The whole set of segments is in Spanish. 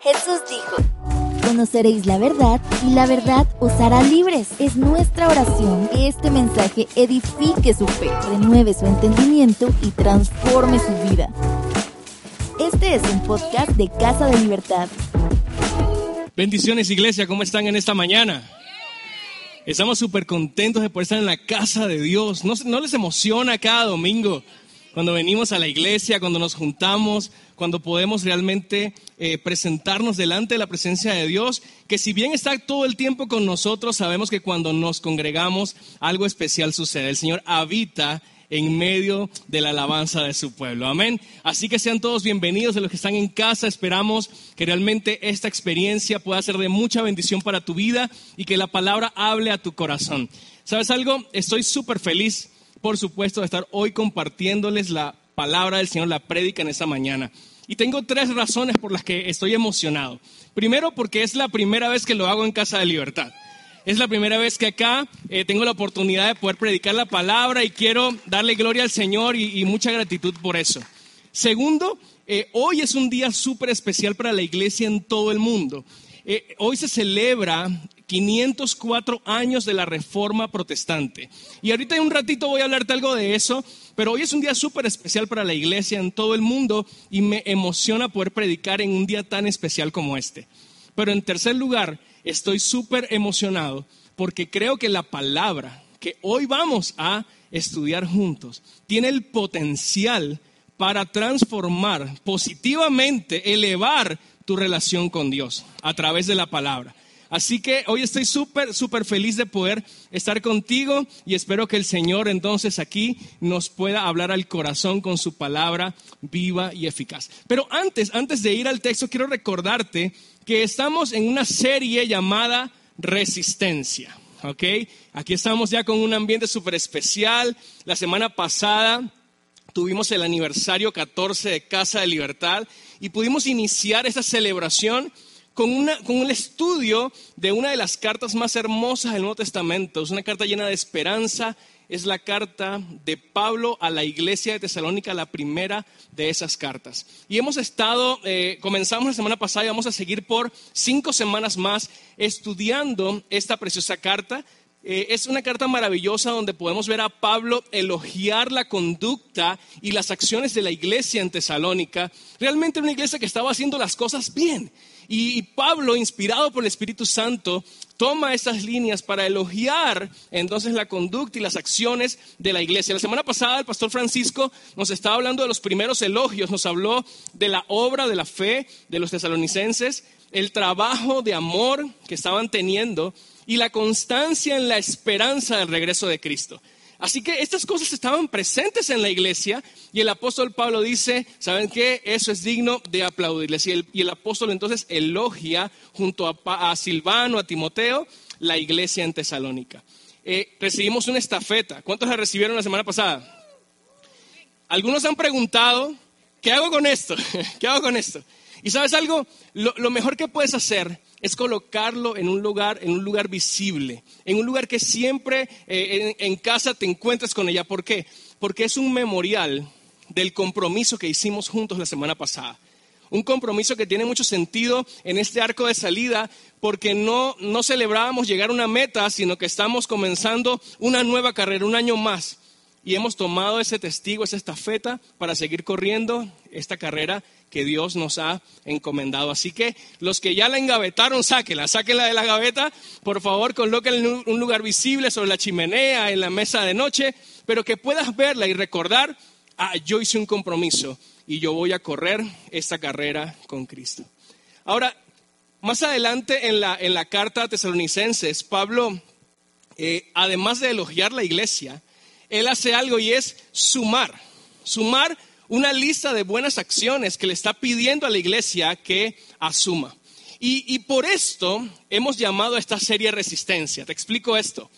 Jesús dijo, conoceréis la verdad y la verdad os hará libres. Es nuestra oración que este mensaje edifique su fe, renueve su entendimiento y transforme su vida. Este es un podcast de Casa de Libertad. Bendiciones iglesia, ¿cómo están en esta mañana? Estamos súper contentos de poder estar en la casa de Dios. ¿No, ¿No les emociona cada domingo cuando venimos a la iglesia, cuando nos juntamos, cuando podemos realmente eh, presentarnos delante de la presencia de Dios, que si bien está todo el tiempo con nosotros, sabemos que cuando nos congregamos algo especial sucede. El Señor habita en medio de la alabanza de su pueblo. Amén. Así que sean todos bienvenidos de los que están en casa. Esperamos que realmente esta experiencia pueda ser de mucha bendición para tu vida y que la palabra hable a tu corazón. ¿Sabes algo? Estoy súper feliz, por supuesto, de estar hoy compartiéndoles la palabra del Señor, la prédica en esta mañana. Y tengo tres razones por las que estoy emocionado. Primero, porque es la primera vez que lo hago en Casa de Libertad. Es la primera vez que acá eh, tengo la oportunidad de poder predicar la palabra y quiero darle gloria al Señor y, mucha gratitud por eso. Segundo, eh, hoy es un día súper especial para la iglesia en todo el mundo. Eh, hoy se celebra 504 años de la Reforma Protestante. Y ahorita en un ratito voy a hablarte algo de eso, pero hoy es un día súper especial para la iglesia en todo el mundo y me emociona poder predicar en un día tan especial como este. Pero en tercer lugar, estoy súper emocionado porque creo que la palabra que hoy vamos a estudiar juntos tiene el potencial para transformar positivamente, elevar tu relación con Dios a través de la palabra. Así que hoy estoy súper, súper feliz de poder estar contigo y espero que el Señor entonces aquí nos pueda hablar al corazón con su palabra viva y eficaz. Pero antes, antes de ir al texto, quiero recordarte que estamos en una serie llamada Resistencia. ¿Ok? Aquí estamos ya con un ambiente súper especial. La semana pasada tuvimos el aniversario 14 de Casa de Libertad y pudimos iniciar esa celebración con, una, un estudio de una de las cartas más hermosas del Nuevo Testamento. Es una carta llena de esperanza es la carta de Pablo a la iglesia de Tesalónica, la primera de esas cartas. Y hemos estado, eh, comenzamos la semana pasada y vamos a seguir por cinco semanas más estudiando esta preciosa carta. Eh, es una carta maravillosa donde podemos ver a Pablo elogiar la conducta y las acciones de la iglesia en Tesalónica. Realmente una iglesia que estaba haciendo las cosas bien. Y, Pablo, inspirado por el Espíritu Santo, toma esas líneas para elogiar entonces la conducta y las acciones de la iglesia. La semana pasada el pastor Francisco nos estaba hablando de los primeros elogios, nos habló de la obra de la fe de los tesalonicenses, el trabajo de amor que estaban teniendo y la constancia en la esperanza del regreso de Cristo. Así que estas cosas estaban presentes en la iglesia y el apóstol Pablo dice, ¿saben qué? Eso es digno de aplaudirles. Y el, apóstol entonces elogia junto a, Silvano, a Timoteo, la iglesia en Tesalónica. Eh, recibimos una estafeta. ¿Cuántos la recibieron la semana pasada? Algunos han preguntado, ¿qué hago con esto? ¿Qué hago con esto? Y sabes algo, lo mejor que puedes hacer es colocarlo en un lugar, en un lugar visible, en un lugar que siempre eh, en, casa te encuentres con ella. ¿Por qué? Porque es un memorial del compromiso que hicimos juntos la semana pasada. Un compromiso que tiene mucho sentido en este arco de salida porque no, no celebrábamos llegar a una meta, sino que estamos comenzando una nueva carrera, un año más. Y hemos tomado ese testigo, esa estafeta, para seguir corriendo esta carrera que Dios nos ha encomendado. Así que los que ya la engavetaron, sáquenla, sáquenla de la gaveta, por favor, colóquenla en un lugar visible sobre la chimenea, en la mesa de noche, pero que puedas verla y recordar, ah, yo hice un compromiso y yo voy a correr esta carrera con Cristo. Ahora, más adelante en la, en la carta a tesalonicenses, Pablo, eh, además de elogiar la iglesia, él hace algo y es sumar, sumar una lista de buenas acciones que le está pidiendo a la iglesia que asuma. Y, por esto hemos llamado a esta serie Resistencia. Te explico esto.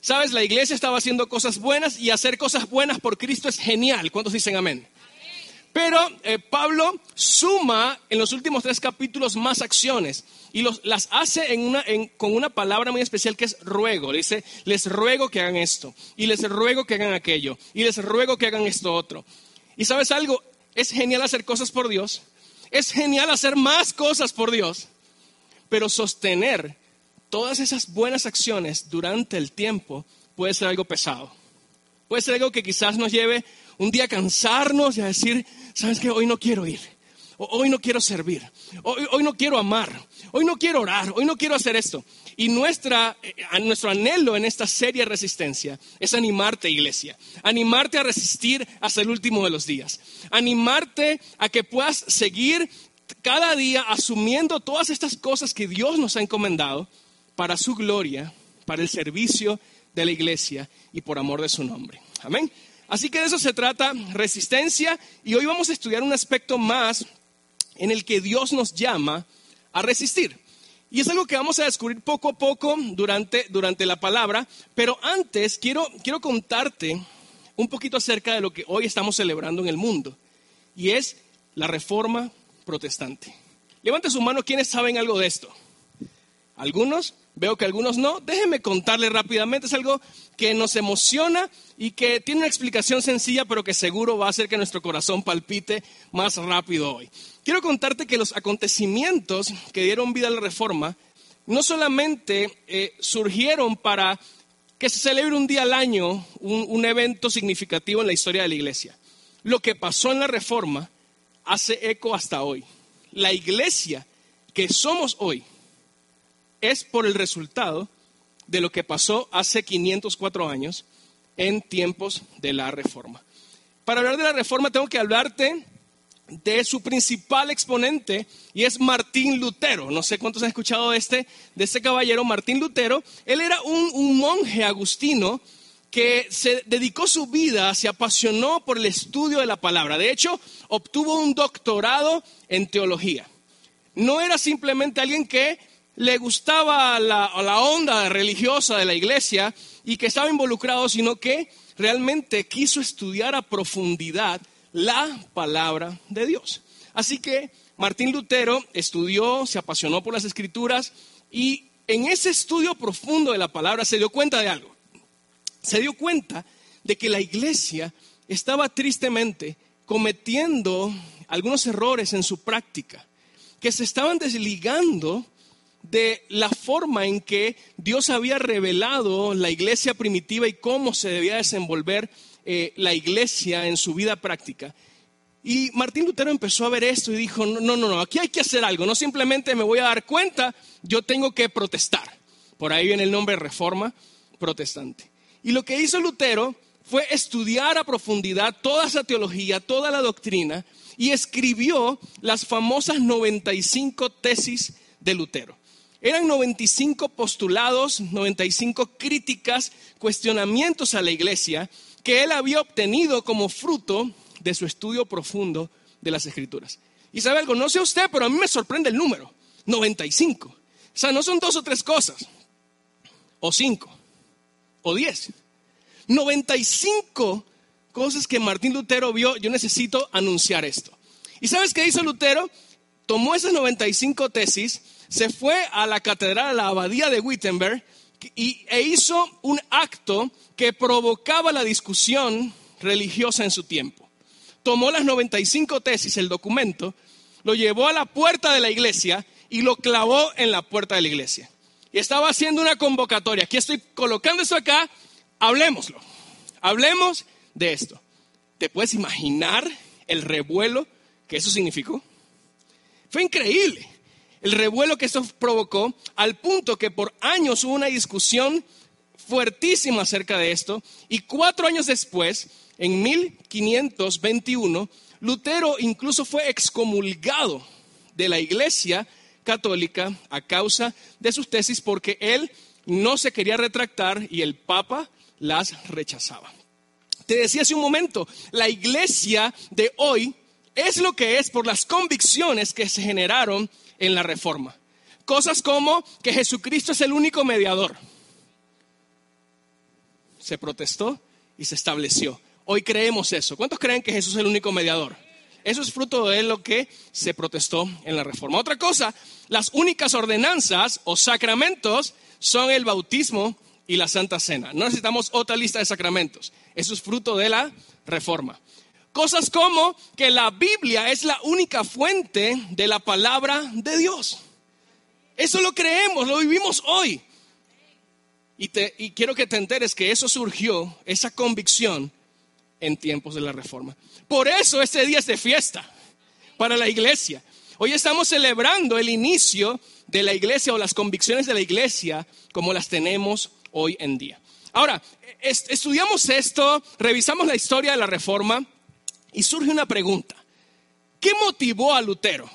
Sabes, la iglesia estaba haciendo cosas buenas y hacer cosas buenas por Cristo es genial. ¿Cuántos dicen amén? Pero eh, Pablo suma en los últimos tres capítulos más acciones y las hace con una palabra muy especial que es ruego. Dice, les ruego que hagan esto y les ruego que hagan aquello y les ruego que hagan esto otro. Y sabes algo, es genial hacer cosas por Dios. Es genial hacer más cosas por Dios, pero sostener todas esas buenas acciones durante el tiempo puede ser algo pesado. Puede ser algo que quizás nos lleve un día a cansarnos y a decir, ¿sabes qué? Hoy no quiero ir. Hoy no quiero servir. Hoy, hoy no quiero amar. Hoy no quiero orar. Hoy no quiero hacer esto. Y nuestra, eh, nuestro anhelo en esta serie Resistencia es animarte, iglesia. Animarte a resistir hasta el último de los días. Animarte a que puedas seguir cada día asumiendo todas estas cosas que Dios nos ha encomendado para su gloria, para el servicio de la iglesia y por amor de su nombre. Amén. Así que de eso se trata, resistencia, y hoy vamos a estudiar un aspecto más en el que Dios nos llama a resistir. Y es algo que vamos a descubrir poco a poco durante, durante la palabra, pero antes quiero, quiero contarte un poquito acerca de lo que hoy estamos celebrando en el mundo, y es la reforma protestante. Levante su mano quienes saben algo de esto. Algunos, veo que algunos no. Déjenme contarle rápidamente. Es algo que nos emociona y que tiene una explicación sencilla, pero que seguro va a hacer que nuestro corazón palpite más rápido hoy. Quiero contarte que los acontecimientos que dieron vida a la reforma no solamente eh, surgieron para que se celebre un día al año un, evento significativo en la historia de la iglesia. Lo que pasó en la reforma hace eco hasta hoy. La iglesia que somos hoy es por el resultado de lo que pasó hace 504 años en tiempos de la reforma. Para hablar de la reforma tengo que hablarte de su principal exponente y es Martín Lutero. No sé cuántos han escuchado de este, de este caballero, Martín Lutero. Él era un, un monje agustino que se dedicó su vida, se apasionó por el estudio de la palabra. De hecho, obtuvo un doctorado en teología. No era simplemente alguien que le gustaba la, la onda religiosa de la iglesia y que estaba involucrado, sino que realmente quiso estudiar a profundidad la palabra de Dios. Así que Martín Lutero estudió, se apasionó por las escrituras y en ese estudio profundo de la palabra se dio cuenta de algo. Se dio cuenta de que la iglesia estaba tristemente cometiendo algunos errores en su práctica, que se estaban desligando de la forma en que Dios había revelado la iglesia primitiva y cómo se debía desenvolver eh, la iglesia en su vida práctica. Y Martín Lutero empezó a ver esto y dijo, no, no, no, aquí hay que hacer algo, no simplemente me voy a dar cuenta, yo tengo que protestar. Por ahí viene el nombre reforma protestante. Y lo que hizo Lutero fue estudiar a profundidad toda esa teología, toda la doctrina, y escribió las famosas 95 tesis de Lutero. Eran 95 postulados, 95 críticas, cuestionamientos a la iglesia que él había obtenido como fruto de su estudio profundo de las escrituras. Y sabe algo, no sé usted, pero a mí me sorprende el número, 95. O sea, no son dos o tres cosas, o cinco, o diez. 95 cosas que Martín Lutero vio, yo necesito anunciar esto. ¿Y sabes qué hizo Lutero? Tomó esas 95 tesis, se fue a la catedral, a la abadía de Wittenberg, y, e hizo un acto que provocaba la discusión religiosa en su tiempo. Tomó las 95 tesis, el documento, lo llevó a la puerta de la iglesia y lo clavó en la puerta de la iglesia. Y estaba haciendo una convocatoria. Aquí estoy colocando eso acá, hablemoslo. Hablemos de esto. ¿Te puedes imaginar el revuelo que eso significó? Fue increíble el revuelo que eso provocó, al punto que por años hubo una discusión fuertísima acerca de esto, y cuatro años después, en 1521, Lutero incluso fue excomulgado de la iglesia católica a causa de sus tesis porque él no se quería retractar y el Papa las rechazaba. Te decía hace un momento, la iglesia de hoy es lo que es por las convicciones que se generaron en la reforma. Cosas como que Jesucristo es el único mediador. Se protestó y se estableció. Hoy creemos eso. ¿Cuántos creen que Jesús es el único mediador? Eso es fruto de lo que se protestó en la reforma. Otra cosa, las únicas ordenanzas o sacramentos son el bautismo y la Santa Cena. No necesitamos otra lista de sacramentos. Eso es fruto de la reforma. Cosas como que la Biblia es la única fuente de la palabra de Dios. Eso lo creemos, lo vivimos hoy. Y, te, y quiero que te enteres que eso surgió, esa convicción, en tiempos de la reforma. Por eso este día es de fiesta para la iglesia. Hoy estamos celebrando el inicio de la iglesia o las convicciones de la iglesia como las tenemos hoy en día. Ahora, estudiamos esto, revisamos la historia de la reforma y surge una pregunta. ¿Qué motivó a Lutero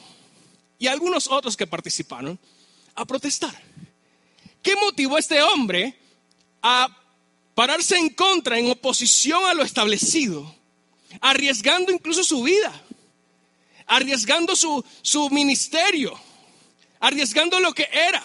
y a algunos otros que participaron a protestar? ¿Qué motivó a este hombre a pararse en contra, en oposición a lo establecido, arriesgando incluso su vida, arriesgando su, su ministerio, arriesgando lo que era?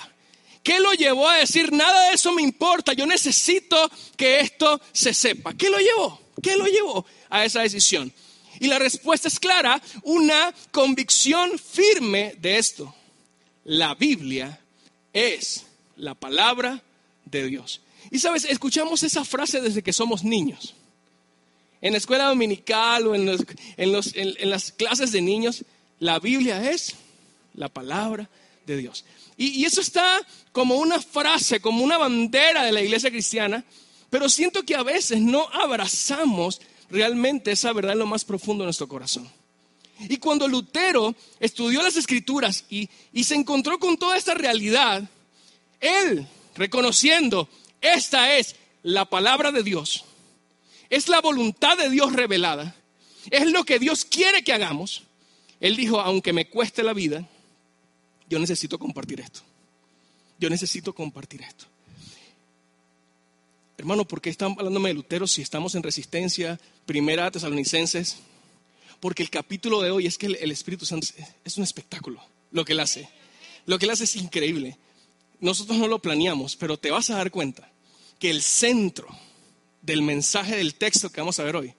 ¿Qué lo llevó a decir, nada de eso me importa, yo necesito que esto se sepa? ¿Qué lo llevó? ¿Qué lo llevó a esa decisión? Y la respuesta es clara, una convicción firme de esto. La Biblia es la palabra de Dios. Y sabes, escuchamos esa frase desde que somos niños. En la escuela dominical o en, las clases de niños, la Biblia es la palabra de Dios. Y, eso está como una frase, como una bandera de la iglesia cristiana, pero siento que a veces no abrazamos realmente esa verdad en lo más profundo de nuestro corazón. Y cuando Lutero estudió las escrituras y, y se encontró con toda esta realidad, él, reconociendo, esta es la palabra de Dios, es la voluntad de Dios revelada, es lo que Dios quiere que hagamos, él dijo, aunque me cueste la vida, yo necesito compartir esto. Yo necesito compartir esto. Hermano, ¿por qué están hablándome de Lutero si estamos en resistencia? Primera Tesalonicenses. Porque el capítulo de hoy es que el, Espíritu Santo es un espectáculo, lo que él hace. Lo que él hace es increíble. Nosotros no lo planeamos, pero te vas a dar cuenta que el centro del mensaje del texto que vamos a ver hoy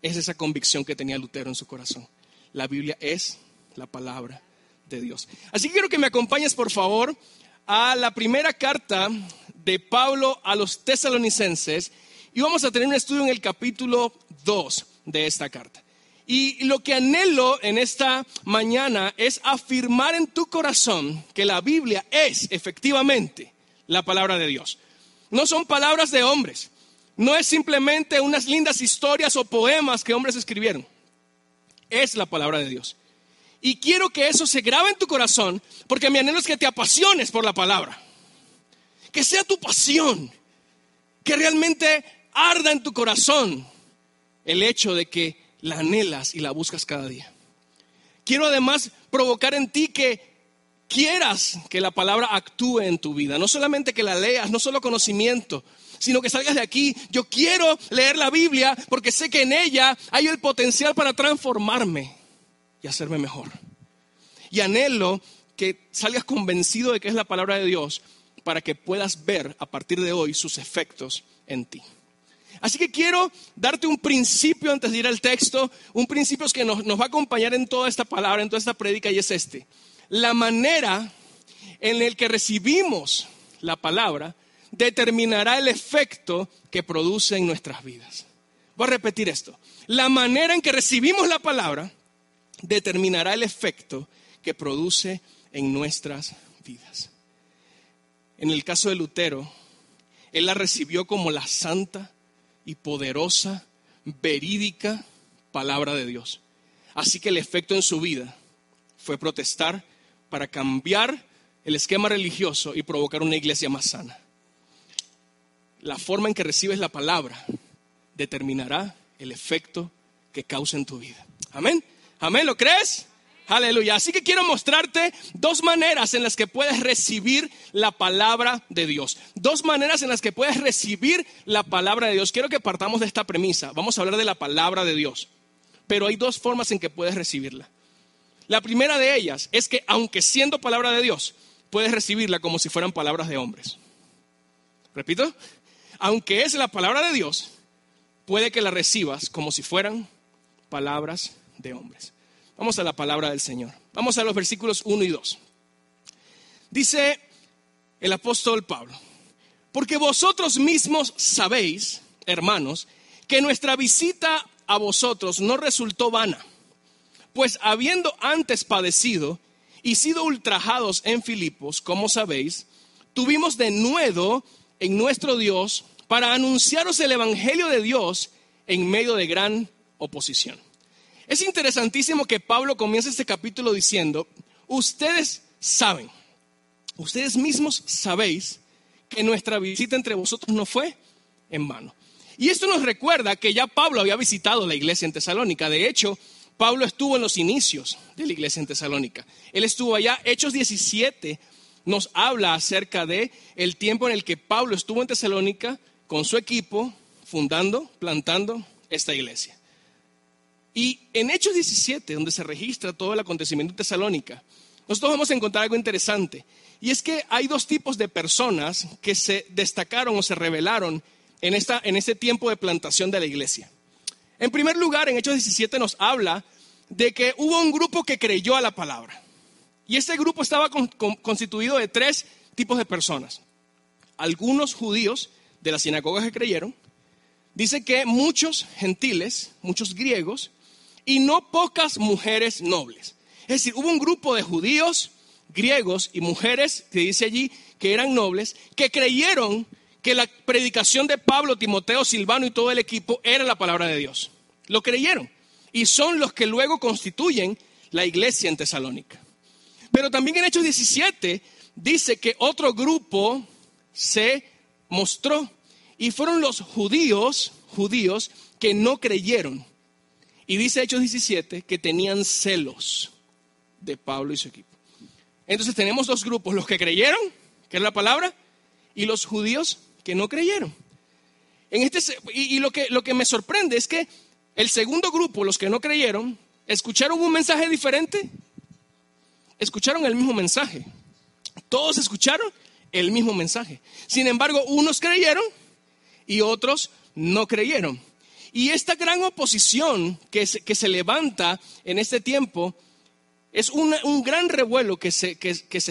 es esa convicción que tenía Lutero en su corazón. La Biblia es la palabra de Dios. Así que quiero que me acompañes, por favor, a la primera carta de Pablo a los tesalonicenses y vamos a tener un estudio en el capítulo 2 de esta carta. Y lo que anhelo en esta mañana es afirmar en tu corazón que la Biblia es efectivamente la palabra de Dios. No son palabras de hombres, no es simplemente unas lindas historias o poemas que hombres escribieron, es la palabra de Dios. Y quiero que eso se grabe en tu corazón, porque mi anhelo es que te apasiones por la palabra. Que sea tu pasión, que realmente arda en tu corazón el hecho de que la anhelas y la buscas cada día. Quiero además provocar en ti que quieras que la palabra actúe en tu vida, no solamente que la leas, no solo conocimiento, sino que salgas de aquí. Yo quiero leer la Biblia porque sé que en ella hay el potencial para transformarme y hacerme mejor. Y anhelo que salgas convencido de que es la palabra de Dios para que puedas ver a partir de hoy sus efectos en ti. Así que quiero darte un principio antes de ir al texto, un principio que nos, va a acompañar en toda esta palabra, en toda esta prédica, y es este. La manera en la que recibimos la palabra determinará el efecto que produce en nuestras vidas. Voy a repetir esto. La manera en que recibimos la palabra determinará el efecto que produce en nuestras vidas. En el caso de Lutero, él la recibió como la santa y poderosa, verídica palabra de Dios. Así que el efecto en su vida fue protestar para cambiar el esquema religioso y provocar una iglesia más sana. La forma en que recibes la palabra determinará el efecto que causa en tu vida. Amén. Amén, ¿lo crees? Aleluya. Así que quiero mostrarte dos maneras en las que puedes recibir la palabra de Dios. Dos maneras en las que puedes recibir la palabra de Dios. Quiero que partamos de esta premisa. Vamos a hablar de la palabra de Dios. Pero hay dos formas en que puedes recibirla. La primera de ellas es que aunque siendo palabra de Dios, puedes recibirla como si fueran palabras de hombres. Repito, aunque es la palabra de Dios, puede que la recibas como si fueran palabras de hombres. Vamos a la palabra del Señor. Vamos a los versículos 1 y 2. Dice el apóstol Pablo, porque vosotros mismos sabéis, hermanos, que nuestra visita a vosotros no resultó vana, pues habiendo antes padecido y sido ultrajados en Filipos, como sabéis, tuvimos de nuevo en nuestro Dios para anunciaros el Evangelio de Dios en medio de gran oposición. Es interesantísimo que Pablo comience este capítulo diciendo, ustedes saben, ustedes mismos sabéis que nuestra visita entre vosotros no fue en vano. Y esto nos recuerda que ya Pablo había visitado la iglesia en Tesalónica. De hecho, Pablo estuvo en los inicios de la iglesia en Tesalónica. Él estuvo allá. Hechos 17 nos habla acerca de el tiempo en el que Pablo estuvo en Tesalónica con su equipo fundando, plantando esta iglesia. Y en Hechos 17, donde se registra todo el acontecimiento de Tesalónica, nosotros vamos a encontrar algo interesante. Y es que hay dos tipos de personas que se destacaron o se revelaron en, esta, en este tiempo de plantación de la iglesia. En primer lugar, en Hechos 17 nos habla de que hubo un grupo que creyó a la palabra. Y este grupo estaba constituido de tres tipos de personas. Algunos judíos de las sinagogas que creyeron, dice que muchos gentiles, muchos griegos, y no pocas mujeres nobles. Es decir, hubo un grupo de judíos, griegos y mujeres, que dice allí, que eran nobles, que creyeron que la predicación de Pablo, Timoteo, Silvano y todo el equipo era la palabra de Dios. Lo creyeron. Y son los que luego constituyen la iglesia en Tesalónica. Pero también en Hechos 17 dice que otro grupo se mostró y fueron los judíos, judíos que no creyeron y dice Hechos 17 que tenían celos de Pablo y su equipo. Entonces tenemos dos grupos, los que creyeron, que es la palabra, y los judíos que no creyeron. En este, y, lo, que, lo que me sorprende es que el segundo grupo, los que no creyeron, escucharon un mensaje diferente, escucharon el mismo mensaje. Todos escucharon el mismo mensaje. Sin embargo, unos creyeron y otros no creyeron. Y esta gran oposición que se, que se levanta en este tiempo es un gran revuelo que se,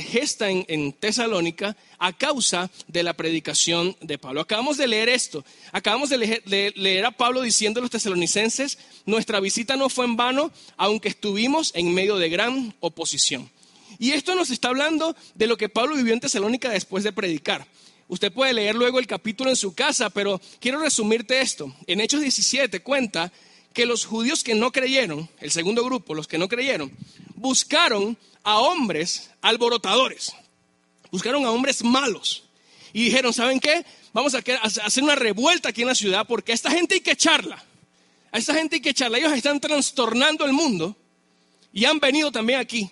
gesta en, Tesalónica a causa de la predicación de Pablo. Acabamos de leer esto, acabamos de leer, a Pablo diciendo a los tesalonicenses, nuestra visita no fue en vano, aunque estuvimos en medio de gran oposición. Y esto nos está hablando de lo que Pablo vivió en Tesalónica después de predicar. Usted puede leer luego el capítulo en su casa, pero quiero resumirte esto. En Hechos 17 cuenta que los judíos que no creyeron, el segundo grupo, los que no creyeron, buscaron a hombres alborotadores, buscaron a hombres malos y dijeron, ¿saben qué? Vamos a hacer una revuelta aquí en la ciudad porque a esta gente hay que echarla. A esta gente hay que echarla. Ellos están trastornando el mundo y han venido también aquí.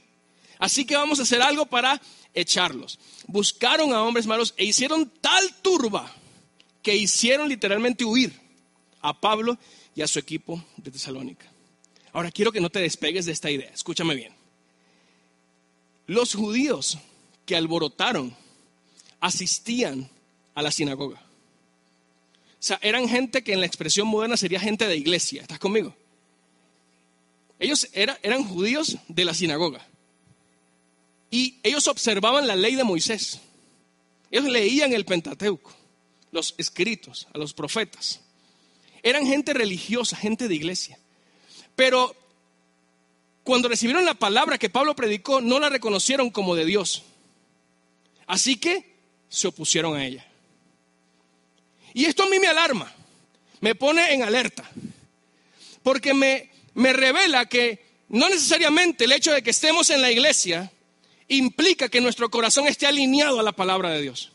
Así que vamos a hacer algo para echarlos. Buscaron a hombres malos e hicieron tal turba que hicieron literalmente huir a Pablo y a su equipo de Tesalónica. Ahora quiero que no te despegues de esta idea, escúchame bien. Los judíos que alborotaron asistían a la sinagoga. O sea, eran gente que en la expresión moderna sería gente de iglesia. ¿Estás conmigo? Ellos eran judíos de la sinagoga. Y ellos observaban la ley de Moisés. Ellos leían el Pentateuco, los escritos, a los profetas. Eran gente religiosa, gente de iglesia. Pero cuando recibieron la palabra que Pablo predicó, no la reconocieron como de Dios. Así que se opusieron a ella. Y esto a mí me alarma, me pone en alerta, porque me, me revela que no necesariamente el hecho de que estemos en la iglesia implica que nuestro corazón esté alineado a la palabra de Dios.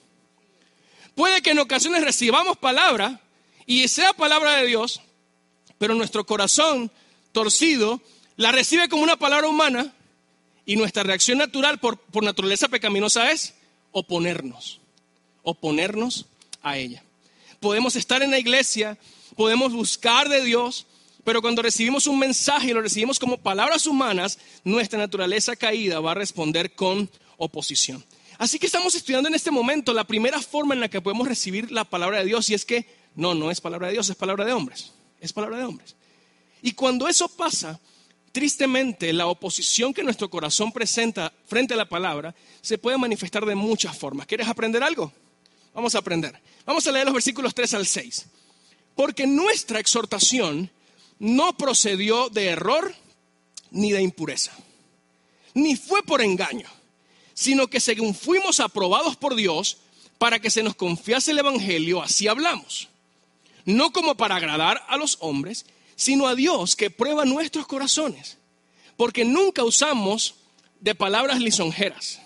Puede que en ocasiones recibamos palabra y sea palabra de Dios, pero nuestro corazón torcido la recibe como una palabra humana y nuestra reacción natural por, por naturaleza pecaminosa es oponernos, oponernos a ella. Podemos estar en la iglesia, podemos buscar de Dios, pero cuando recibimos un mensaje y lo recibimos como palabras humanas, nuestra naturaleza caída va a responder con oposición. Así que estamos estudiando en este momento la primera forma en la que podemos recibir la palabra de Dios y es que no, no es palabra de Dios, es palabra de hombres. Es palabra de hombres. Y cuando eso pasa, tristemente la oposición que nuestro corazón presenta frente a la palabra se puede manifestar de muchas formas. ¿Quieres aprender algo? Vamos a aprender. Vamos a leer los versículos 3 al 6. Porque nuestra exhortación no procedió de error ni de impureza, ni fue por engaño, sino que según fuimos aprobados por Dios para que se nos confiase el Evangelio, así hablamos. No como para agradar a los hombres, sino a Dios que prueba nuestros corazones, porque nunca usamos de palabras lisonjeras.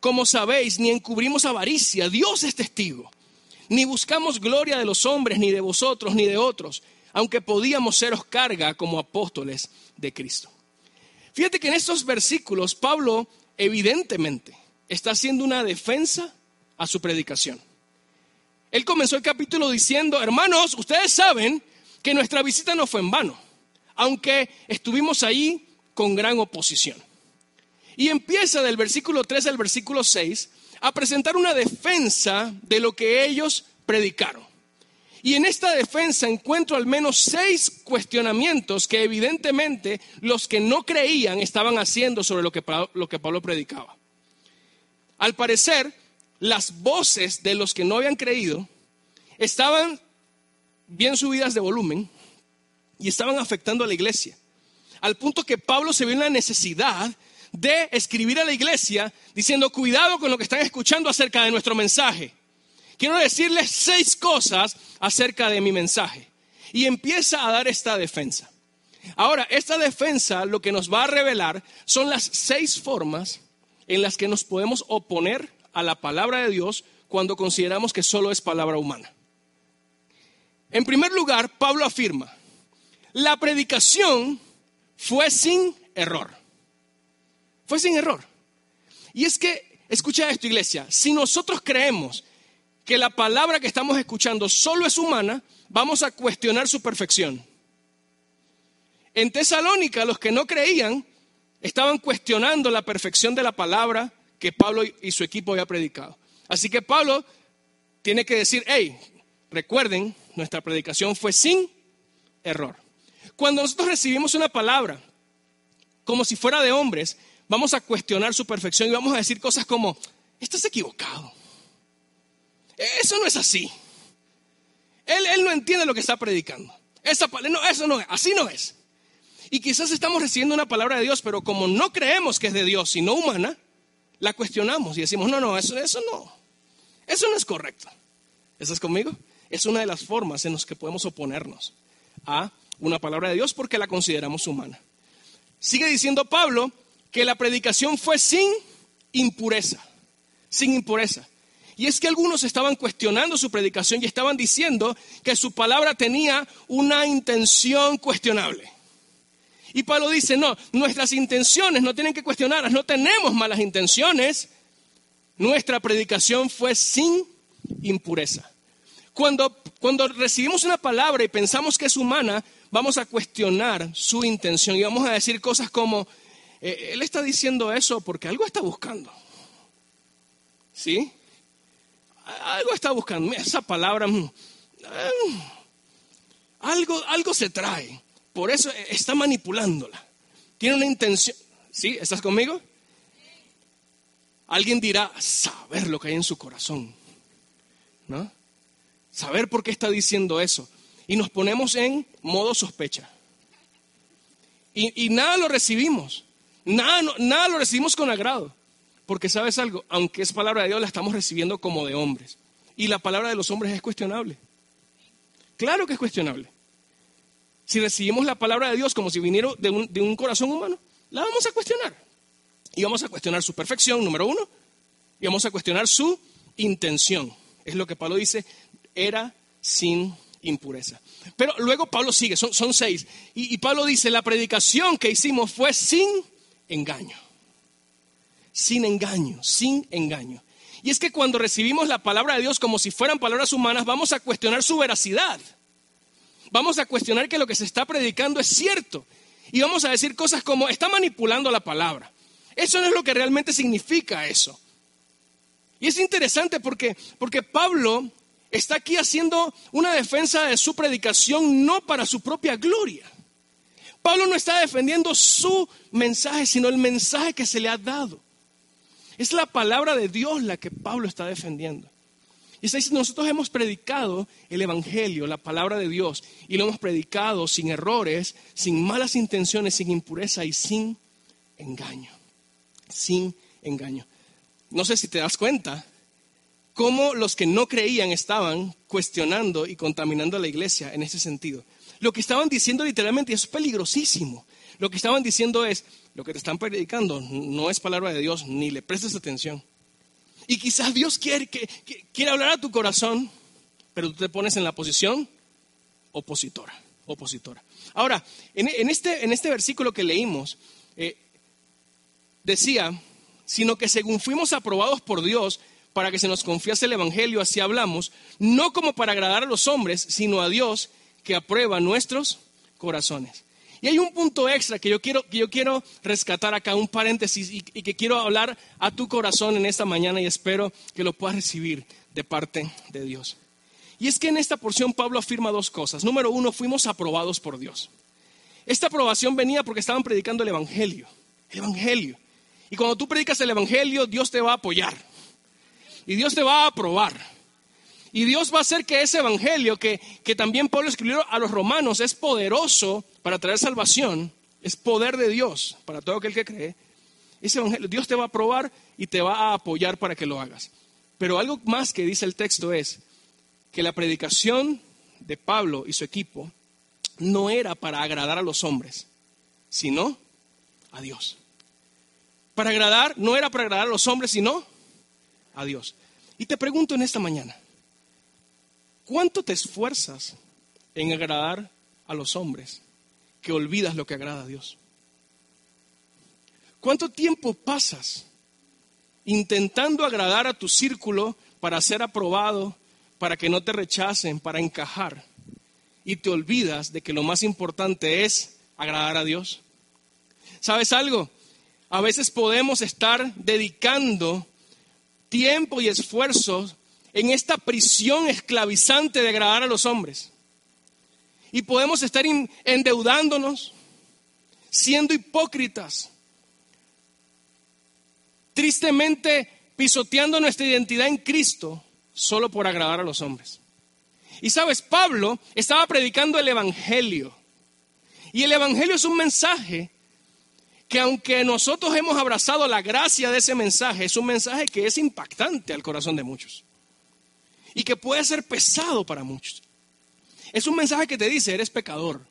Como sabéis, ni encubrimos avaricia, Dios es testigo. Ni buscamos gloria de los hombres, ni de vosotros, ni de otros, aunque podíamos seros carga como apóstoles de Cristo. Fíjate que en estos versículos Pablo evidentemente está haciendo una defensa a su predicación. Él comenzó el capítulo diciendo, hermanos, ustedes saben que nuestra visita no fue en vano, aunque estuvimos ahí con gran oposición. Y empieza del versículo 3 al versículo 6 a presentar una defensa de lo que ellos predicaron. Y en esta defensa encuentro al menos seis cuestionamientos que evidentemente los que no creían estaban haciendo sobre lo que, lo que Pablo predicaba. Al parecer, las voces de los que no habían creído estaban bien subidas de volumen y estaban afectando a la iglesia. Al punto que Pablo se vio en la necesidad de escribir a la iglesia diciendo, cuidado con lo que están escuchando acerca de nuestro mensaje. Quiero decirles seis cosas acerca de mi mensaje. Y empieza a dar esta defensa. Ahora, esta defensa lo que nos va a revelar son las seis formas en las que nos podemos oponer a la palabra de Dios cuando consideramos que solo es palabra humana. En primer lugar, Pablo afirma, la predicación fue sin error. Fue sin error. Y es que, escucha esto iglesia, si nosotros creemos que la palabra que estamos escuchando solo es humana, vamos a cuestionar su perfección. En Tesalónica los que no creían estaban cuestionando la perfección de la palabra que Pablo y su equipo había predicado. Así que Pablo tiene que decir, hey, recuerden, nuestra predicación fue sin error. Cuando nosotros recibimos una palabra como si fuera de hombres, vamos a cuestionar su perfección y vamos a decir cosas como, estás equivocado. Eso no es así. Él, no entiende lo que está predicando. Esa, no, eso no es, así no es. Y quizás estamos recibiendo una palabra de Dios, pero como no creemos que es de Dios, sino humana, la cuestionamos y decimos, no, no, eso, eso no. Eso no es correcto. ¿Estás conmigo? Es una de las formas en las que podemos oponernos a una palabra de Dios porque la consideramos humana. Sigue diciendo Pablo que la predicación fue sin impureza, sin impureza. Y es que algunos estaban cuestionando su predicación y estaban diciendo que su palabra tenía una intención cuestionable. Y Pablo dice, no, nuestras intenciones no tienen que cuestionarlas, no tenemos malas intenciones. Nuestra predicación fue sin impureza. Cuando, cuando recibimos una palabra y pensamos que es humana, vamos a cuestionar su intención y vamos a decir cosas como, eh, él está diciendo eso porque algo está buscando. ¿Sí? Algo está buscando. Esa palabra, mm, mm, algo, algo se trae. Por eso está manipulándola. Tiene una intención. ¿Sí? ¿Estás conmigo? Alguien dirá, saber lo que hay en su corazón. ¿No? Saber por qué está diciendo eso. Y nos ponemos en modo sospecha. Y, y nada lo recibimos. Nada, nada lo recibimos con agrado. Porque sabes algo, aunque es palabra de Dios, la estamos recibiendo como de hombres. Y la palabra de los hombres es cuestionable. Claro que es cuestionable. Si recibimos la palabra de Dios como si viniera de un, corazón humano, la vamos a cuestionar. Y vamos a cuestionar su perfección, número uno, y vamos a cuestionar su intención. Es lo que Pablo dice, era sin impureza. Pero luego Pablo sigue, son, seis. Y Pablo dice, la predicación que hicimos fue sin engaño. Sin engaño, sin engaño. Y es que cuando recibimos la palabra de Dios como si fueran palabras humanas, vamos a cuestionar su veracidad. Vamos a cuestionar que lo que se está predicando es cierto. Y vamos a decir cosas como, está manipulando la palabra. Eso no es lo que realmente significa eso. Y es interesante porque, porque Pablo está aquí haciendo una defensa de su predicación no para su propia gloria. Pablo no está defendiendo su mensaje, sino el mensaje que se le ha dado. Es la palabra de Dios la que Pablo está defendiendo. Y está nosotros hemos predicado el Evangelio, la palabra de Dios, y lo hemos predicado sin errores, sin malas intenciones, sin impureza y sin engaño. Sin engaño. No sé si te das cuenta cómo los que no creían estaban cuestionando y contaminando a la iglesia en ese sentido. Lo que estaban diciendo literalmente es peligrosísimo. Lo que estaban diciendo es, lo que te están predicando no es palabra de Dios, ni le prestes atención. Y quizás Dios quiere, que, quiere hablar a tu corazón, pero tú te pones en la posición opositora. opositora. Ahora, en, este, en este, versículo que leímos, eh, decía, sino que según fuimos aprobados por Dios para que se nos confiase el Evangelio, así hablamos, no como para agradar a los hombres, sino a Dios que aprueba nuestros corazones. Y hay un punto extra que yo quiero, que yo quiero rescatar acá, un paréntesis, y, que quiero hablar a tu corazón en esta mañana y espero que lo puedas recibir de parte de Dios. Y es que en esta porción Pablo afirma dos cosas. Número uno, fuimos aprobados por Dios. Esta aprobación venía porque estaban predicando el Evangelio. El Evangelio. Y cuando tú predicas el Evangelio, Dios te va a apoyar. Y Dios te va a aprobar. Y Dios va a hacer que ese evangelio que, también Pablo escribió a los romanos es poderoso para traer salvación, es poder de Dios para todo aquel que cree. Ese evangelio, Dios te va a aprobar y te va a apoyar para que lo hagas. Pero algo más que dice el texto es que la predicación de Pablo y su equipo no era para agradar a los hombres, sino a Dios. Para agradar, no era para agradar a los hombres, sino a Dios. Y te pregunto en esta mañana, ¿Cuánto te esfuerzas en agradar a los hombres que olvidas lo que agrada a Dios? ¿Cuánto tiempo pasas intentando agradar a tu círculo para ser aprobado, para que no te rechacen, para encajar? Y te olvidas de que lo más importante es agradar a Dios. ¿Sabes algo? A veces podemos estar dedicando tiempo y esfuerzos en esta prisión esclavizante de agradar a los hombres. Y podemos estar endeudándonos, siendo hipócritas, tristemente pisoteando nuestra identidad en Cristo solo por agradar a los hombres. Y sabes, Pablo estaba predicando el Evangelio. Y el Evangelio es un mensaje que aunque nosotros hemos abrazado la gracia de ese mensaje, es un mensaje que es impactante al corazón de muchos y que puede ser pesado para muchos. Es un mensaje que te dice, eres pecador.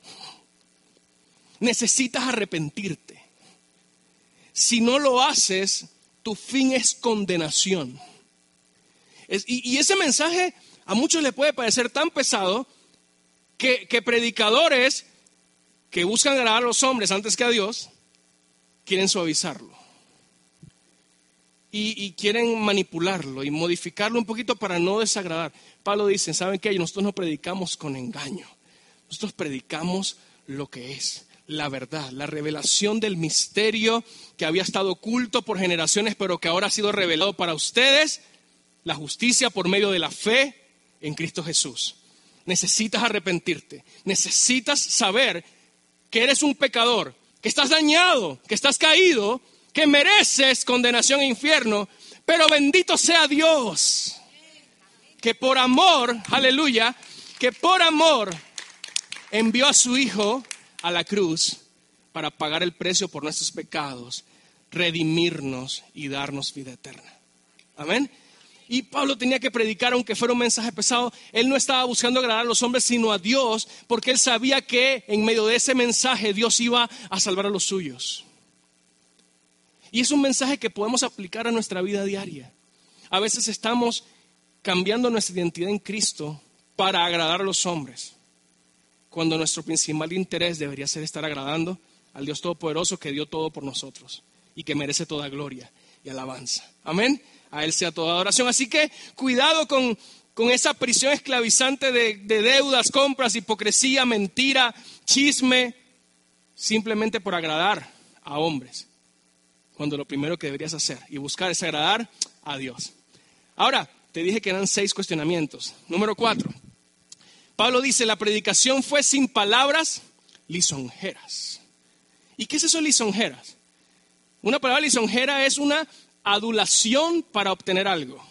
Necesitas arrepentirte. Si no lo haces, tu fin es condenación. y, ese mensaje a muchos le puede parecer tan pesado que, que predicadores que buscan agradar a los hombres antes que a Dios quieren suavizarlo y, quieren manipularlo y modificarlo un poquito para no desagradar. Pablo dice, ¿saben qué? Nosotros no predicamos con engaño. Nosotros predicamos lo que es la verdad, la revelación del misterio que había estado oculto por generaciones, pero que ahora ha sido revelado para ustedes, la justicia por medio de la fe en Cristo Jesús. Necesitas arrepentirte, necesitas saber que eres un pecador, que estás dañado, que estás caído que mereces condenación e infierno, pero bendito sea Dios, que por amor, aleluya, que por amor envió a su Hijo a la cruz para pagar el precio por nuestros pecados, redimirnos y darnos vida eterna. Amén. Y Pablo tenía que predicar, aunque fuera un mensaje pesado, él no estaba buscando agradar a los hombres, sino a Dios, porque él sabía que en medio de ese mensaje Dios iba a salvar a los suyos. Y es un mensaje que podemos aplicar a nuestra vida diaria. A veces estamos cambiando nuestra identidad en Cristo para agradar a los hombres, cuando nuestro principal interés debería ser estar agradando al Dios Todopoderoso que dio todo por nosotros y que merece toda gloria y alabanza. Amén. A Él sea toda adoración. Así que cuidado con, con esa prisión esclavizante de, de deudas, compras, hipocresía, mentira, chisme, simplemente por agradar a hombres cuando lo primero que deberías hacer y buscar es agradar a Dios. Ahora, te dije que eran seis cuestionamientos. Número cuatro. Pablo dice, la predicación fue sin palabras lisonjeras. ¿Y qué es eso lisonjeras? Una palabra lisonjera es una adulación para obtener algo.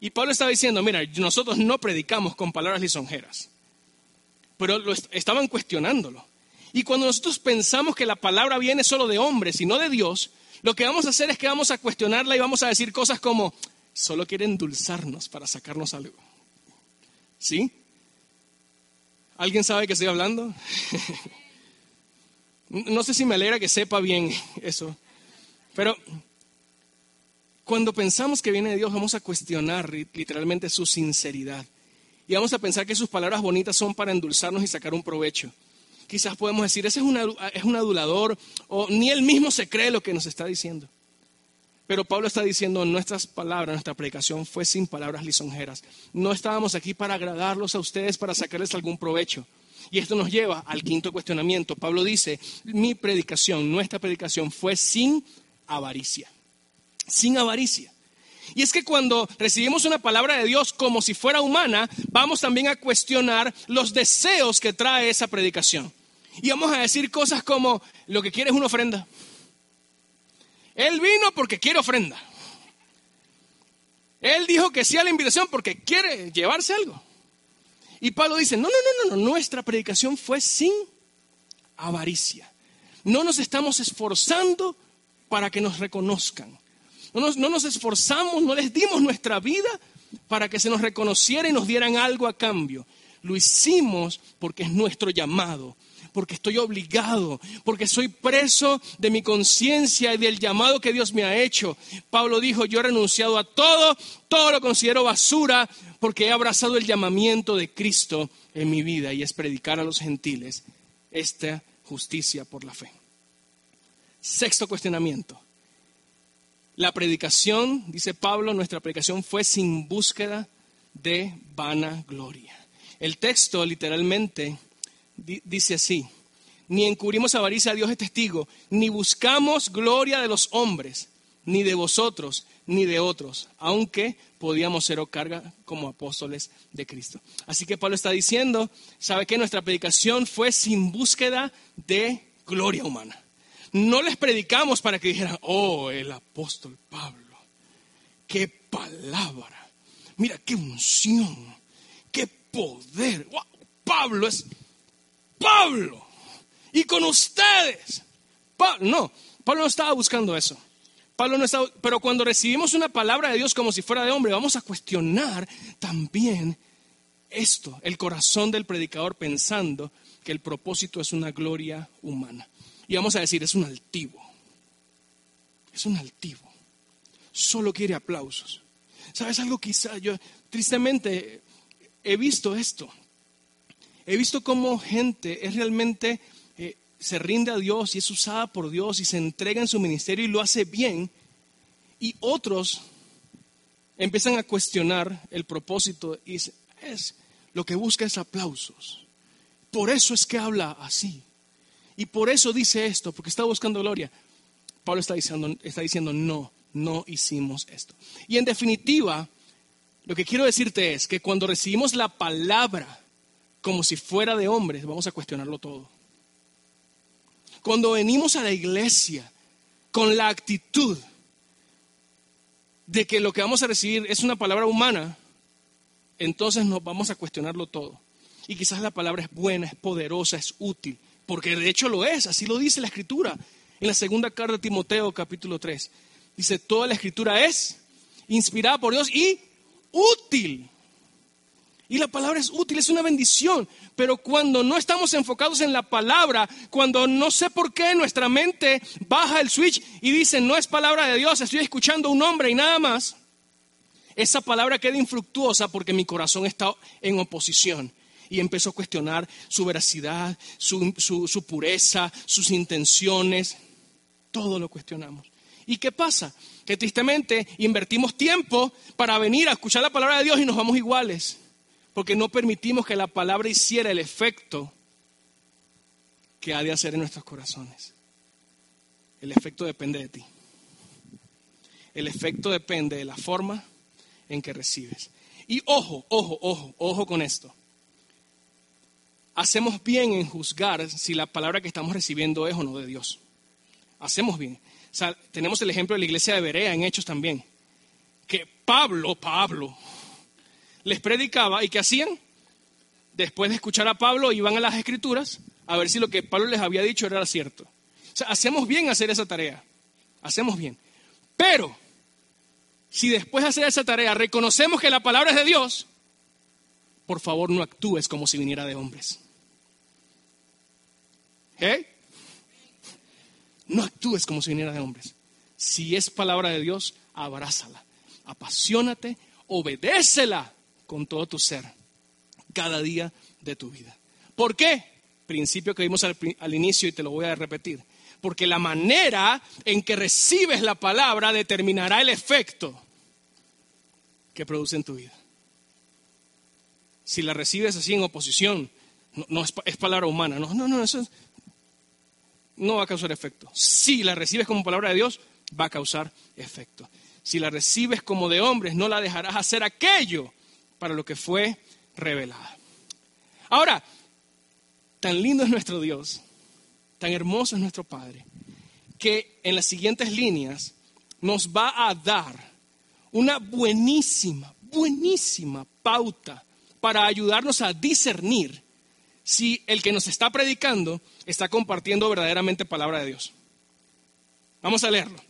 Y Pablo estaba diciendo, mira, nosotros no predicamos con palabras lisonjeras, pero lo estaban cuestionándolo. Y cuando nosotros pensamos que la palabra viene solo de hombres y no de Dios, lo que vamos a hacer es que vamos a cuestionarla y vamos a decir cosas como, solo quiere endulzarnos para sacarnos algo. ¿Sí? ¿Alguien sabe que estoy hablando? no sé si me alegra que sepa bien eso, pero cuando pensamos que viene de Dios, vamos a cuestionar literalmente su sinceridad. Y vamos a pensar que sus palabras bonitas son para endulzarnos y sacar un provecho. Quizás podemos decir, ese es, es un adulador, o ni él mismo se cree lo que nos está diciendo. Pero Pablo está diciendo, nuestras palabras, nuestra predicación fue sin palabras lisonjeras. No estábamos aquí para agradarlos a ustedes, para sacarles algún provecho. Y esto nos lleva al quinto cuestionamiento. Pablo dice, mi predicación, nuestra predicación fue sin avaricia sin avaricia. Y es que cuando recibimos una palabra de Dios como si fuera humana, vamos también a cuestionar los deseos que trae esa predicación. Y vamos a decir cosas como, lo que quiere es una ofrenda. Él vino porque quiere ofrenda. Él dijo que sí a la invitación porque quiere llevarse algo. Y Pablo dice, no, no, no, no, nuestra predicación fue sin avaricia. No nos estamos esforzando para que nos reconozcan. No nos, esforzamos, no les dimos nuestra vida para que se nos reconociera y nos dieran algo a cambio. Lo hicimos porque es nuestro llamado, porque estoy obligado, porque soy preso de mi conciencia y del llamado que Dios me ha hecho. Pablo dijo, yo he renunciado a todo, todo lo considero basura, porque he abrazado el llamamiento de Cristo en mi vida y es predicar a los gentiles esta justicia por la fe. Sexto cuestionamiento. La predicación, dice Pablo, nuestra predicación fue sin búsqueda de vanagloria. El texto literalmente dice así, ni encubrimos avaricia Dios es testigo, ni buscamos gloria de los hombres, ni de vosotros, ni de otros, aunque podíamos ser carga como apóstoles de Cristo. Así que Pablo está diciendo, ¿sabe que Nuestra predicación fue sin búsqueda de gloria humana. No les predicamos para que dijeran, oh, el apóstol Pablo, qué palabra, mira qué unción, qué poder. Pablo es Pablo. Y con ustedes. no, Pablo no estaba buscando eso. Pablo no estaba, pero cuando recibimos una palabra de Dios como si fuera de hombre, vamos a cuestionar también esto, el corazón del predicador pensando que el propósito es una gloria humana. Y vamos a decir, es un altivo. Es un altivo. Solo quiere aplausos. ¿Sabes algo? Quizá yo, tristemente, he visto esto. He visto cómo gente es realmente, eh, se rinde a Dios y es usada por Dios y se entrega en su ministerio y lo hace bien. Y otros empiezan a cuestionar el propósito y es, lo que busca es aplausos. Por eso es que habla así. Y por eso dice esto, porque está buscando gloria. Pablo está diciendo, está diciendo, no, no hicimos esto. Y en definitiva, lo que quiero decirte es que cuando recibimos la palabra como si fuera de hombres, vamos a cuestionarlo todo. Cuando venimos a la iglesia con la actitud de que lo que vamos a recibir es una palabra humana, entonces nos vamos a cuestionarlo todo. Y quizás la palabra es buena, es poderosa, es útil, porque de hecho lo es, así lo dice la escritura. En la segunda carta de Timoteo capítulo 3. Dice, toda la escritura es inspirada por Dios y útil. Y la palabra es útil, es una bendición. Pero cuando no estamos enfocados en la palabra, cuando no sé por qué nuestra mente baja el switch y dice, no es palabra de Dios, estoy escuchando un hombre y nada más, esa palabra queda infructuosa porque mi corazón está en oposición y empezó a cuestionar su veracidad, su, pureza, sus intenciones. Todo lo cuestionamos. ¿Y qué pasa? Que tristemente invertimos tiempo para venir a escuchar la palabra de Dios y nos vamos iguales, porque no permitimos que la palabra hiciera el efecto que ha de hacer en nuestros corazones. El efecto depende de ti. El efecto depende de la forma en que recibes. Y ojo, ojo, ojo, ojo con esto hacemos bien en juzgar si la palabra que estamos recibiendo es o no de Dios. Hacemos bien. tenemos el ejemplo de la iglesia de Berea en Hechos también. Que Pablo, Pablo, les predicaba y ¿qué hacían? Después de escuchar a Pablo, iban a las escrituras a ver si lo que Pablo les había dicho era cierto. O sea, hacemos bien hacer esa tarea. Hacemos bien. Pero, si después de hacer esa tarea reconocemos que la palabra es de Dios, por favor no actúes como si viniera de hombres. ¿Eh? No actúes como si viniera de hombres. Si es palabra de Dios, abrázala, apasionate, obedécela con todo tu ser, cada día de tu vida. ¿Por qué? Principio que vimos al, inicio y te lo voy a repetir. Porque la manera en que recibes la palabra determinará el efecto que produce en tu vida. Si la recibes así en oposición, no, es, palabra humana, no, no, no, eso no va a causar efecto. Si la recibes como palabra de Dios, va a causar efecto. Si la recibes como de hombres, no la dejarás hacer aquello para lo que fue revelada. Ahora, tan lindo es nuestro Dios, tan hermoso es nuestro Padre, que en las siguientes líneas nos va a dar una buenísima, buenísima pauta para ayudarnos a discernir si el que nos está predicando está compartiendo verdaderamente palabra de Dios. Vamos a leerlo.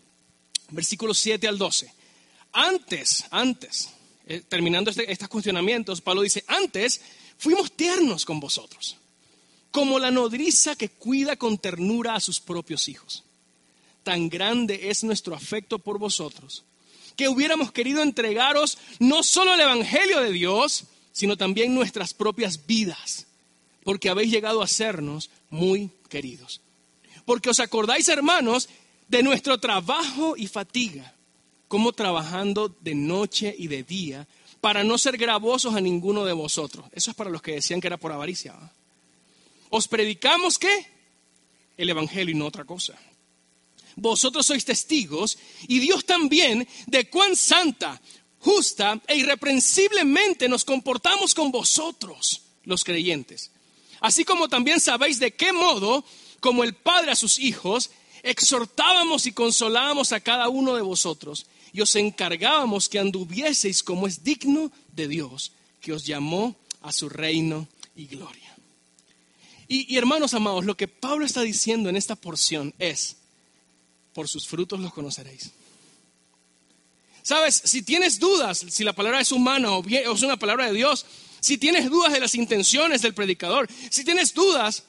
Versículos 7 al 12. Antes, antes, eh, terminando este, estos cuestionamientos, Pablo dice, antes fuimos tiernos con vosotros, como la nodriza que cuida con ternura a sus propios hijos. Tan grande es nuestro afecto por vosotros, que hubiéramos querido entregaros no solo el Evangelio de Dios, sino también nuestras propias vidas, porque habéis llegado a sernos muy queridos. Porque os acordáis, hermanos, de nuestro trabajo y fatiga, como trabajando de noche y de día, para no ser gravosos a ninguno de vosotros. Eso es para los que decían que era por avaricia. Os predicamos qué? El Evangelio y no otra cosa. Vosotros sois testigos y Dios también de cuán santa, justa e irreprensiblemente nos comportamos con vosotros, los creyentes. Así como también sabéis de qué modo, como el Padre a sus hijos, exhortábamos y consolábamos a cada uno de vosotros y os encargábamos que anduvieseis como es digno de Dios, que os llamó a su reino y gloria. Y, y, hermanos amados, lo que Pablo está diciendo en esta porción es, por sus frutos los conoceréis. Sabes, si tienes dudas si la palabra es humana o, bien, es una palabra de Dios, si tienes dudas de las intenciones del predicador, si tienes dudas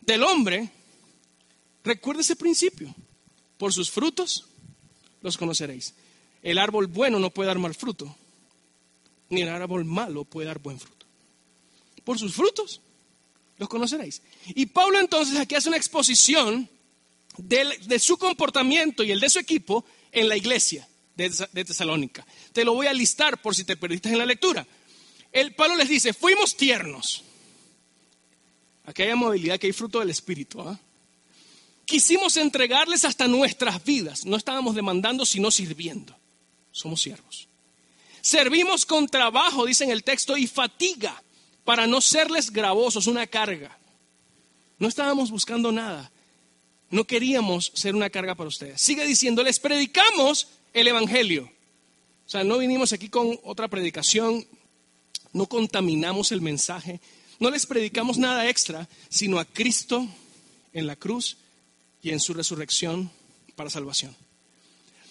del hombre, recuerda ese principio. Por sus frutos los conoceréis. El árbol bueno no puede dar mal fruto, ni el árbol malo puede dar buen fruto. Por sus frutos los conoceréis. Y Pablo entonces aquí hace una exposición de, su comportamiento y el de su equipo en la iglesia de, Tesalónica. Te lo voy a listar por si te perdiste en la lectura el Pablo les dice, fuimos tiernos. Aquí hay movilidad, que hay fruto del Espíritu. ¿ah? Quisimos entregarles hasta nuestras vidas. No estábamos demandando, sino sirviendo. Somos siervos. Servimos con trabajo, dice en el texto, y fatiga, para no serles gravosos, una carga. No estábamos buscando nada. No queríamos ser una carga para ustedes. Sigue diciendo, les predicamos el Evangelio. O sea, no vinimos aquí con otra predicación no contaminamos el mensaje, no les predicamos nada extra, sino a Cristo en la cruz y en su resurrección para salvación.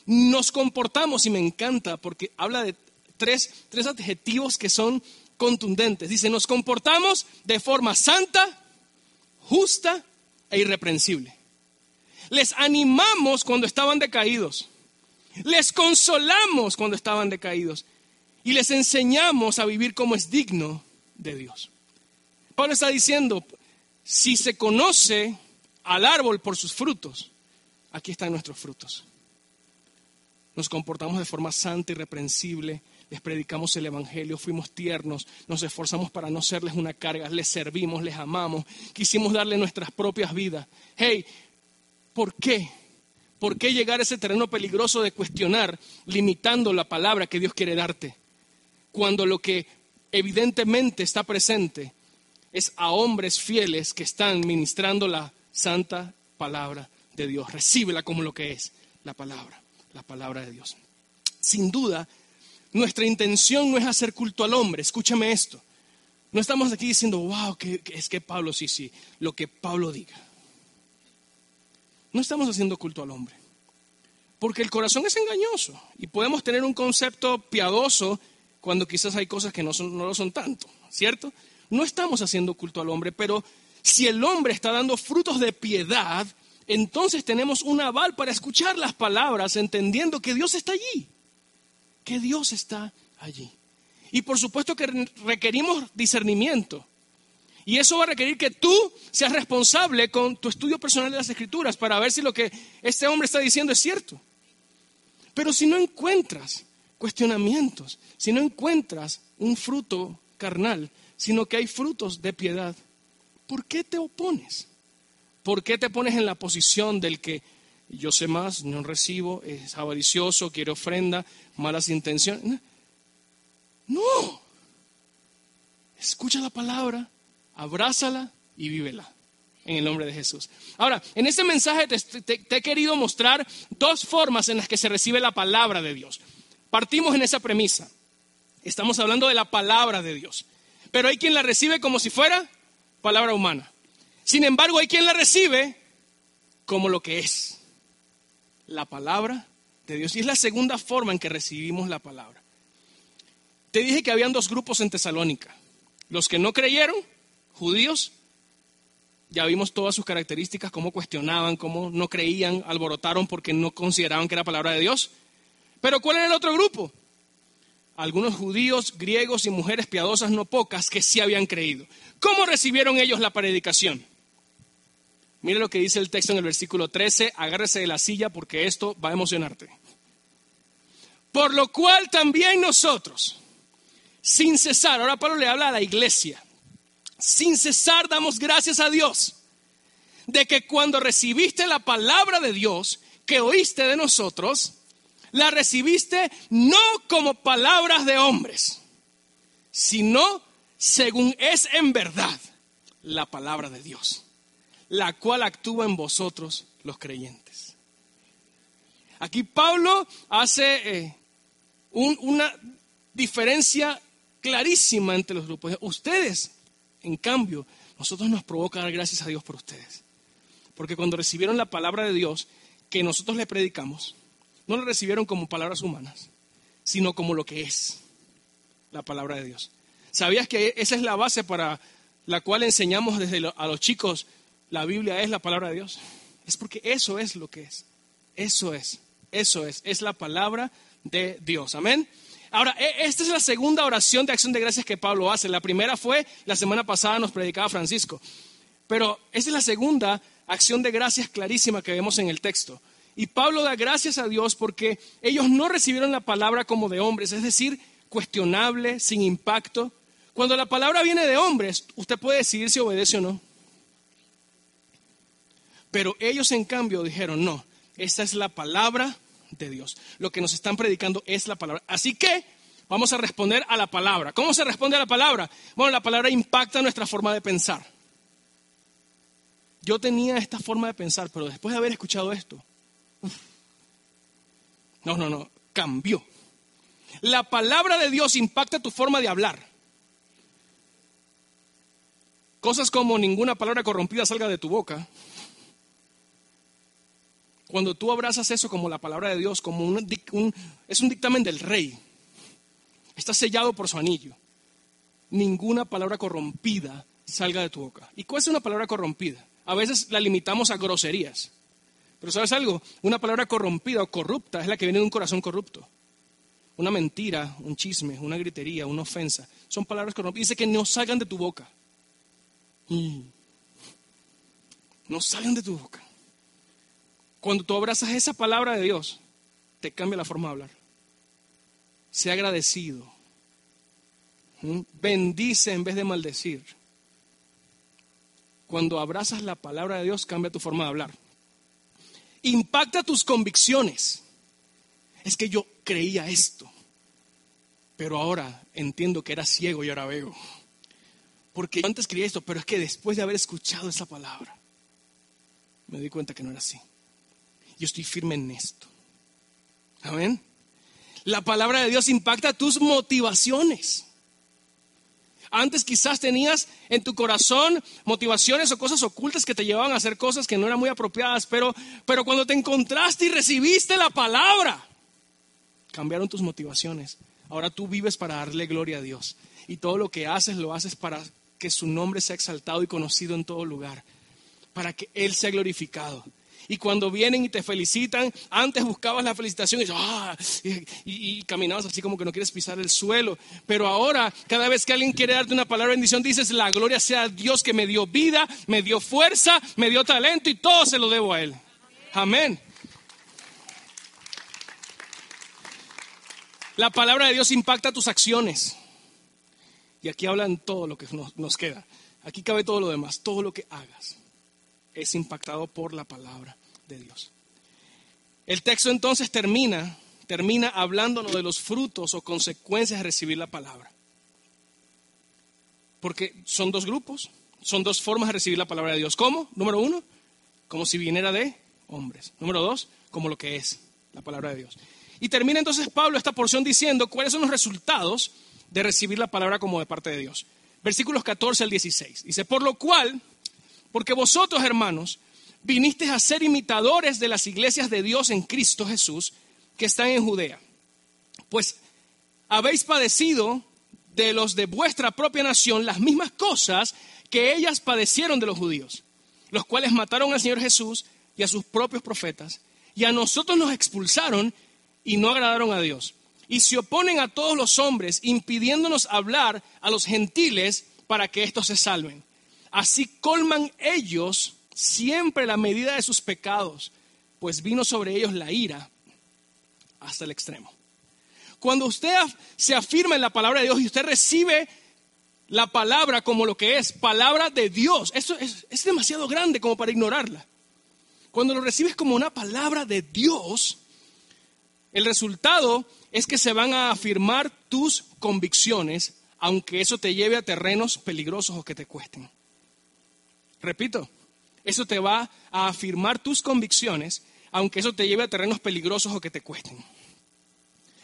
Nos comportamos, y me encanta porque habla de tres, tres adjetivos que son contundentes. Dice, nos comportamos de forma santa, justa e irreprensible. Les animamos cuando estaban decaídos. Les consolamos cuando estaban decaídos y les enseñamos a vivir como es digno de Dios. Pablo está diciendo, si se conoce al árbol por sus frutos, aquí están nuestros frutos. Nos comportamos de forma santa y reprensible, les predicamos el Evangelio, fuimos tiernos, nos esforzamos para no serles una carga, les servimos, les amamos, quisimos darle nuestras propias vidas. Hey, ¿por qué? ¿Por qué llegar a ese terreno peligroso de cuestionar, limitando la palabra que Dios quiere darte? cuando lo que evidentemente está presente es a hombres fieles que están ministrando la santa palabra de Dios. Recíbela como lo que es la palabra, la palabra de Dios. Sin duda, nuestra intención no es hacer culto al hombre. Escúchame esto. No estamos aquí diciendo, wow, que, es que Pablo, sí, sí, lo que Pablo diga. No estamos haciendo culto al hombre. Porque el corazón es engañoso y podemos tener un concepto piadoso cuando quizás hay cosas que no, son, no lo son tanto, ¿cierto? No estamos haciendo culto al hombre, pero si el hombre está dando frutos de piedad, entonces tenemos un aval para escuchar las palabras entendiendo que Dios está allí, que Dios está allí. Y por supuesto que requerimos discernimiento. Y eso va a requerir que tú seas responsable con tu estudio personal de las escrituras para ver si lo que este hombre está diciendo es cierto. Pero si no encuentras cuestionamientos, si no encuentras un fruto carnal, sino que hay frutos de piedad, ¿por qué te opones? ¿Por qué te pones en la posición del que yo sé más, no recibo, es avaricioso, quiere ofrenda, malas intenciones? No. Escucha la palabra, abrázala y vívela en el nombre de Jesús. Ahora, en este mensaje te, he querido mostrar dos formas en las que se recibe la palabra de Dios. Partimos en esa premisa. Estamos hablando de la palabra de Dios. Pero hay quien la recibe como si fuera palabra humana. Sin embargo, hay quien la recibe como lo que es. La palabra de Dios. Y es la segunda forma en que recibimos la palabra. Te dije que habían dos grupos en Tesalónica. Los que no creyeron, judíos, ya vimos todas sus características, cómo cuestionaban, cómo no creían, alborotaron porque no consideraban que era palabra de Dios. Pero ¿cuál era el otro grupo? Algunos judíos, griegos y mujeres piadosas no pocas que sí habían creído. ¿Cómo recibieron ellos la predicación? Mire lo que dice el texto en el versículo 13, agárrese de la silla porque esto va a emocionarte. Por lo cual también nosotros, sin cesar, ahora Pablo le habla a la iglesia, sin cesar damos gracias a Dios de que cuando recibiste la palabra de Dios que oíste de nosotros, la recibiste no como palabras de hombres, sino según es en verdad la palabra de Dios, la cual actúa en vosotros los creyentes. Aquí Pablo hace eh, una diferencia clarísima entre los grupos. Ustedes en cambio, nosotros nos provoca dar gracias a Dios por ustedes. Porque cuando recibieron la palabra de Dios que nosotros le predicamos, no la recibieron como palabras humanas, sino como lo que es la palabra de Dios. ¿Sabías que esa es la base para la cual enseñamos desde a los chicos la Biblia es la palabra de Dios? Es porque eso es lo que es. Eso es. Eso es. Es la palabra de Dios. Amén. Ahora, e, esta es la segunda oración de acción de gracias que Pablo hace. La primera fue, la semana pasada nos predicaba Francisco. Pero esta es la segunda acción de gracias clarísima que vemos en el texto. Y Pablo da gracias a Dios porque ellos no recibieron la palabra como de hombres, es decir, cuestionable, sin impacto. Cuando la palabra viene de hombres, usted puede decidir si obedece o no. Pero ellos en cambio dijeron, no, esta es la palabra de Dios. Lo que nos están predicando es la palabra. Así que vamos a responder a la palabra. ¿Cómo se responde a la palabra? Bueno, la palabra impacta nuestra forma de pensar. Yo tenía esta forma de pensar, pero después de haber escuchado esto, no, no, no, cambió. La palabra de Dios impacta tu forma de hablar. Cosas como ninguna palabra corrompida salga de tu boca. Cuando tú abrazas eso como la palabra de Dios, como un, es un dictamen del rey, está sellado por su anillo. Ninguna palabra corrompida salga de tu boca. ¿Y cuál es una palabra corrompida? A veces la limitamos a groserías. Pero ¿sabes algo? Una palabra corrompida o corrupta es la que viene de un corazón corrupto. Una mentira, un chisme, una gritería, una ofensa. Son palabras corrompidas. Dice que no salgan de tu boca. Mm. No salgan de tu boca. Cuando tú abrazas esa palabra de Dios, te cambia la forma de hablar. Sea agradecido. ¿Mm? Bendice en vez de maldecir. Cuando abrazas la palabra de Dios, cambia tu forma de hablar. Impacta tus convicciones. Es que yo creía esto, pero ahora entiendo que era ciego y ahora veo. Porque yo antes creía esto, pero es que después de haber escuchado esa palabra, me di cuenta que no era así. Yo estoy firme en esto. Amén. La palabra de Dios impacta tus motivaciones. Antes quizás tenías en tu corazón motivaciones o cosas ocultas que te llevaban a hacer cosas que no eran muy apropiadas, pero, pero cuando te encontraste y recibiste la palabra, cambiaron tus motivaciones. Ahora tú vives para darle gloria a Dios. Y todo lo que haces lo haces para que su nombre sea exaltado y conocido en todo lugar. Para que Él sea glorificado. Y cuando vienen y te felicitan, antes buscabas la felicitación y, ah, y, caminabas así como que no quieres pisar el suelo. Pero ahora, cada vez que alguien quiere darte una palabra de bendición, dices, la gloria sea a Dios que me dio vida, me dio fuerza, me dio talento y todo se lo debo a Él. Amén. La palabra de Dios impacta tus acciones. Y aquí hablan todo lo que nos queda. Aquí cabe todo lo demás, todo lo que hagas es impactado por la palabra de Dios. El texto entonces termina, termina hablándonos de los frutos o consecuencias de recibir la palabra. Porque son dos grupos, son dos formas de recibir la palabra de Dios. ¿Cómo? Número uno, como si viniera de hombres. Número dos, como lo que es la palabra de Dios. Y termina entonces Pablo esta porción diciendo cuáles son los resultados de recibir la palabra como de parte de Dios. Versículos 14 al 16. Dice, por lo cual porque vosotros, hermanos, vinisteis a ser imitadores de las iglesias de Dios en Cristo Jesús que están en Judea. Pues habéis padecido de los de vuestra propia nación las mismas cosas que ellas padecieron de los judíos, los cuales mataron al Señor Jesús y a sus propios profetas, y a nosotros nos expulsaron y no agradaron a Dios. Y se oponen a todos los hombres, impidiéndonos hablar a los gentiles para que éstos se salven. Así colman ellos siempre la medida de sus pecados, pues vino sobre ellos la ira hasta el extremo. Cuando usted se afirma en la palabra de Dios y usted recibe la palabra como lo que es, palabra de Dios, eso es, demasiado grande como para ignorarla. Cuando lo recibes como una palabra de Dios, el resultado es que se van a afirmar tus convicciones, aunque eso te lleve a terrenos peligrosos o que te cuesten. Repito, eso te va a afirmar tus convicciones, aunque eso te lleve a terrenos peligrosos o que te cuesten.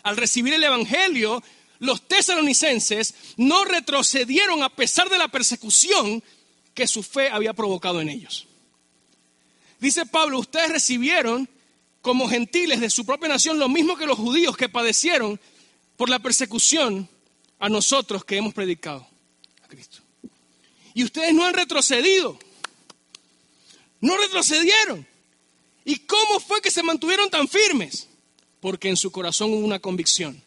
Al recibir el Evangelio, los tesalonicenses no retrocedieron a pesar de la persecución que su fe había provocado en ellos. Dice Pablo, ustedes recibieron como gentiles de su propia nación lo mismo que los judíos que padecieron por la persecución a nosotros que hemos predicado a Cristo. Y ustedes no han retrocedido. No retrocedieron. ¿Y cómo fue que se mantuvieron tan firmes? Porque en su corazón hubo una convicción.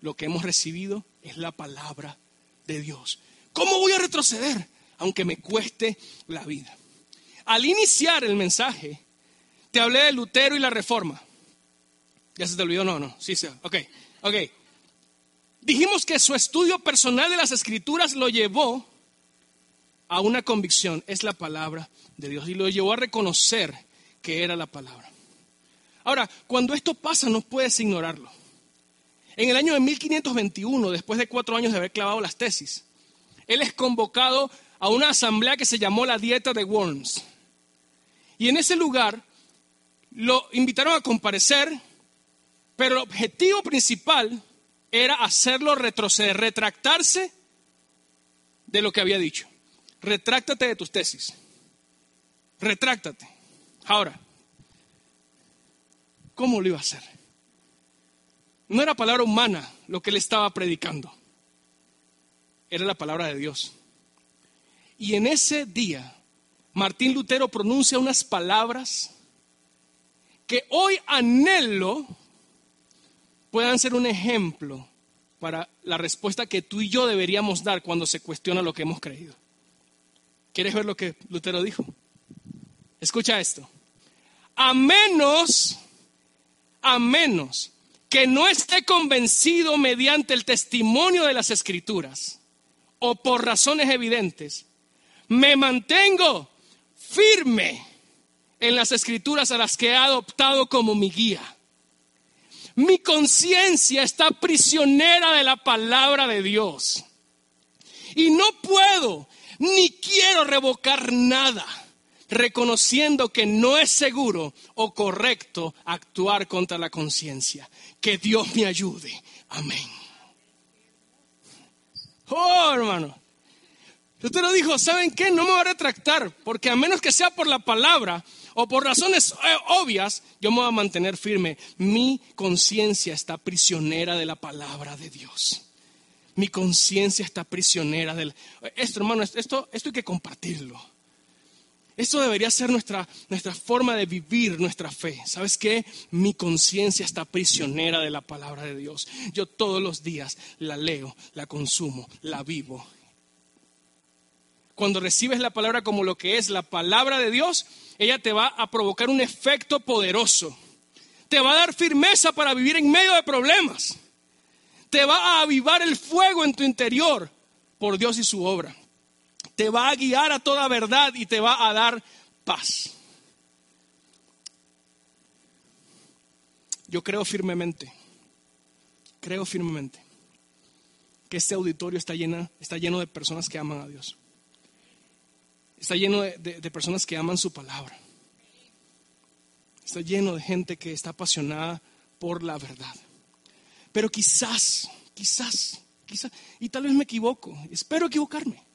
Lo que hemos recibido es la palabra de Dios. ¿Cómo voy a retroceder? Aunque me cueste la vida. Al iniciar el mensaje, te hablé de Lutero y la reforma. ¿Ya se te olvidó? No, no. Sí, sí. Ok, ok. Dijimos que su estudio personal de las escrituras lo llevó a una convicción, es la palabra de Dios. Y lo llevó a reconocer que era la palabra. Ahora, cuando esto pasa, no puedes ignorarlo. En el año de 1521, después de cuatro años de haber clavado las tesis, él es convocado a una asamblea que se llamó la Dieta de Worms. Y en ese lugar lo invitaron a comparecer, pero el objetivo principal era hacerlo retroceder, retractarse de lo que había dicho retráctate de tus tesis. Retráctate. Ahora, ¿cómo lo iba a hacer? No era palabra humana lo que él estaba predicando. Era la palabra de Dios. Y en ese día, Martín Lutero pronuncia unas palabras que hoy anhelo puedan ser un ejemplo para la respuesta que tú y yo deberíamos dar cuando se cuestiona lo que hemos creído. ¿Quieres ver lo que Lutero dijo? Escucha esto. A menos, a menos que no esté convencido mediante el testimonio de las escrituras o por razones evidentes, me mantengo firme en las escrituras a las que he adoptado como mi guía. Mi conciencia está prisionera de la palabra de Dios. Y no puedo ni quiero revocar nada, reconociendo que no es seguro o correcto actuar contra la conciencia. Que Dios me ayude. Amén. Oh, hermano. Usted lo dijo, ¿saben qué? No me voy a retractar, porque a menos que sea por la palabra o por razones eh, obvias, yo me voy a mantener firme. Mi conciencia está prisionera de la palabra de Dios. Mi conciencia está prisionera del... Esto, hermano, esto, esto hay que compartirlo. Esto debería ser nuestra, nuestra forma de vivir nuestra fe. ¿Sabes qué? Mi conciencia está prisionera de la palabra de Dios. Yo todos los días la leo, la consumo, la vivo. Cuando recibes la palabra como lo que es la palabra de Dios, ella te va a provocar un efecto poderoso. Te va a dar firmeza para vivir en medio de problemas. Te va a avivar el fuego en tu interior por Dios y su obra te va a guiar a toda verdad y te va a dar paz. Yo creo firmemente, creo firmemente que este auditorio está, está lleno de personas que aman a Dios. Está lleno de personas que aman su palabra. Está lleno de gente que está apasionada por la verdad. Pero quizás, quizás, quizás, y tal vez me equivoco, espero equivocarme.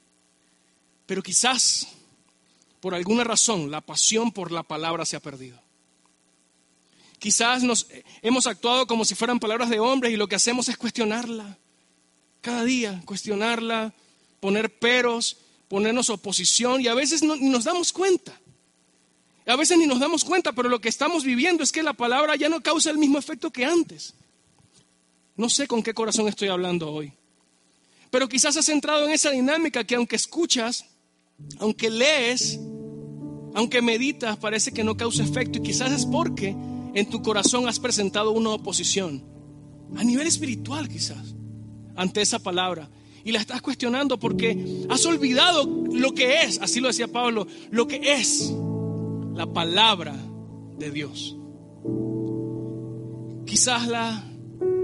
Pero quizás, por alguna razón, la pasión por la palabra se ha perdido. Quizás nos hemos actuado como si fueran palabras de hombres y lo que hacemos es cuestionarla. Cada día, cuestionarla, poner peros, ponernos oposición y a veces no, ni nos damos cuenta. A veces ni nos damos cuenta, pero lo que estamos viviendo es que la palabra ya no causa el mismo efecto que antes. No sé con qué corazón estoy hablando hoy. Pero quizás has entrado en esa dinámica que aunque escuchas, aunque lees, aunque meditas, parece que no causa efecto y quizás es porque en tu corazón has presentado una oposición, a nivel espiritual quizás, ante esa palabra. Y la estás cuestionando porque has olvidado lo que es, así lo decía Pablo, lo que es la palabra de Dios. Quizás la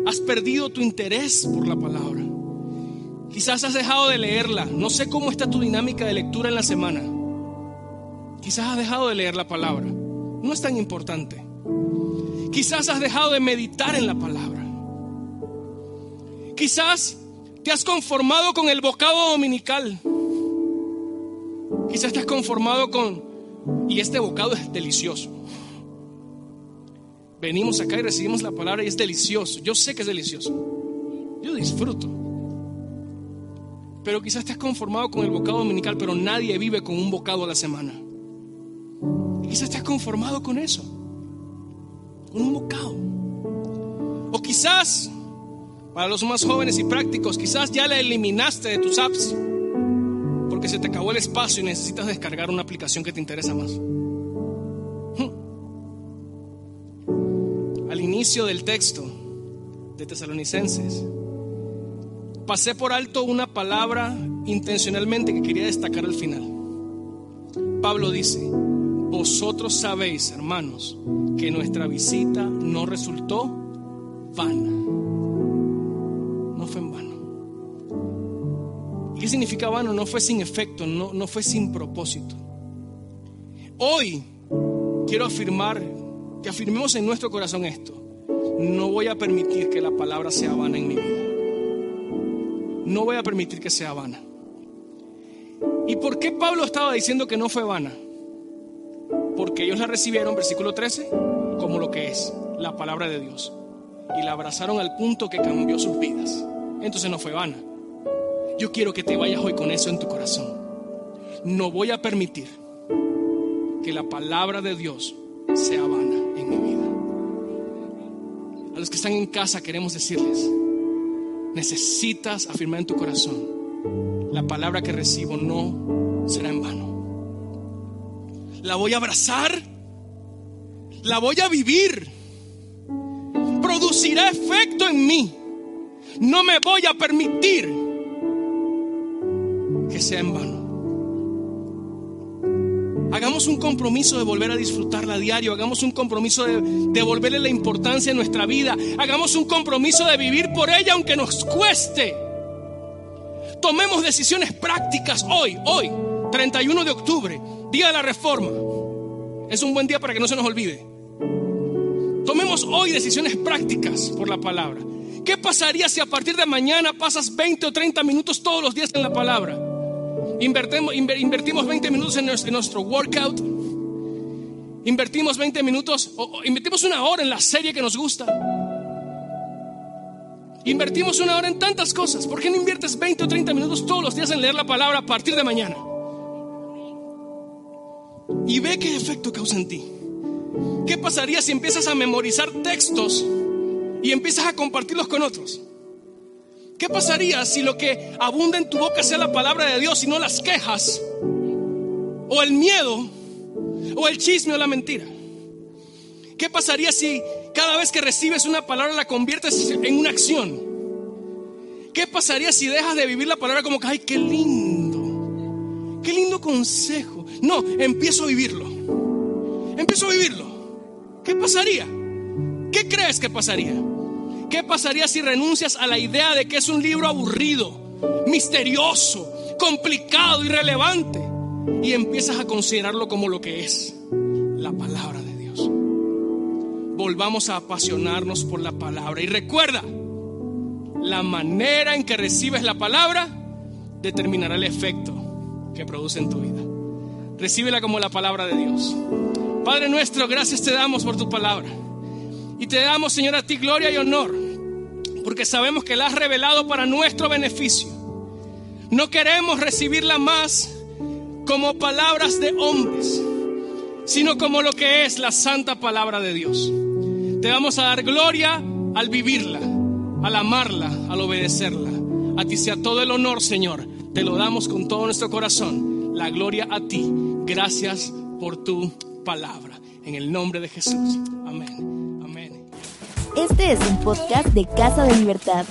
has perdido tu interés por la palabra. Quizás has dejado de leerla. No sé cómo está tu dinámica de lectura en la semana. Quizás has dejado de leer la palabra. No es tan importante. Quizás has dejado de meditar en la palabra. Quizás te has conformado con el bocado dominical. Quizás te has conformado con, y este bocado es delicioso. Venimos acá y recibimos la palabra y es delicioso. Yo sé que es delicioso. Yo disfruto. Pero quizás has conformado con el bocado dominical, pero nadie vive con un bocado a la semana. Quizás te has conformado con eso, con un bocado. O quizás, para los más jóvenes y prácticos, quizás ya la eliminaste de tus apps porque se te acabó el espacio y necesitas descargar una aplicación que te interesa más. Al inicio del texto de Tesalonicenses, pasé por alto una palabra intencionalmente que quería destacar al final. Pablo dice, vosotros sabéis, hermanos, que nuestra visita no resultó vana. No fue en vano. ¿Qué significa vano? No fue sin efecto, no, no fue sin propósito. Hoy quiero afirmar, que afirmemos en nuestro corazón esto. No voy a permitir que la palabra sea vana en mi vida no voy a permitir que sea vana. ¿Y por qué Pablo estaba diciendo que no fue vana? Porque ellos la recibieron, versículo 13, como lo que es, la palabra de Dios. Y la abrazaron al punto que cambió sus vidas. Entonces no fue vana. Yo quiero que te vayas hoy con eso en tu corazón. No voy a permitir que la palabra de Dios sea vana en mi vida. A los que están en casa queremos decirles, necesitas afirmar en tu corazón, la palabra que recibo no será en vano. La voy a abrazar, la voy a vivir, producirá efecto en mí. No me voy a permitir que sea en vano. Hagamos un compromiso de volver a disfrutarla a diario. Hagamos un compromiso de devolverle la importancia en nuestra vida. Hagamos un compromiso de vivir por ella aunque nos cueste. Tomemos decisiones prácticas hoy, hoy, 31 de octubre, día de la reforma. Es un buen día para que no se nos olvide. Tomemos hoy decisiones prácticas por la palabra. ¿Qué pasaría si a partir de mañana pasas 20 o 30 minutos todos los días en la palabra? Invertimos, invertimos 20 minutos en nuestro, workout. Invertimos 20 minutos, invertimos una hora en la serie que nos gusta. Invertimos una hora en tantas cosas. ¿Por qué no inviertes 20 o 30 minutos todos los días en leer la palabra a partir de mañana? Y ve qué efecto causa en ti. ¿Qué pasaría si empiezas a memorizar textos y empiezas a compartirlos con otros? ¿Qué pasaría si lo que abunda en tu boca sea la palabra de Dios y no las quejas? O el miedo, o el chisme o la mentira. ¿Qué pasaría si cada vez que recibes una palabra la conviertes en una acción? ¿Qué pasaría si dejas de vivir la palabra como que, ay, qué lindo, qué lindo consejo? No, empiezo a vivirlo. Empiezo a vivirlo. ¿Qué pasaría? ¿Qué crees que pasaría? ¿Qué pasaría si renuncias a la idea de que es un libro aburrido, misterioso, complicado, irrelevante y empiezas a considerarlo como lo que es, la palabra de Dios? Volvamos a apasionarnos por la palabra y recuerda, la manera en que recibes la palabra determinará el efecto que produce en tu vida. Recíbela como la palabra de Dios. Padre nuestro, gracias te damos por tu palabra. Y te damos, Señor, a ti gloria y honor, porque sabemos que la has revelado para nuestro beneficio. No queremos recibirla más como palabras de hombres, sino como lo que es la santa palabra de Dios. Te vamos a dar gloria al vivirla, al amarla, al obedecerla. A ti sea todo el honor, Señor. Te lo damos con todo nuestro corazón. La gloria a ti. Gracias por tu palabra. En el nombre de Jesús. Amén. Este es un podcast de Casa de Libertad.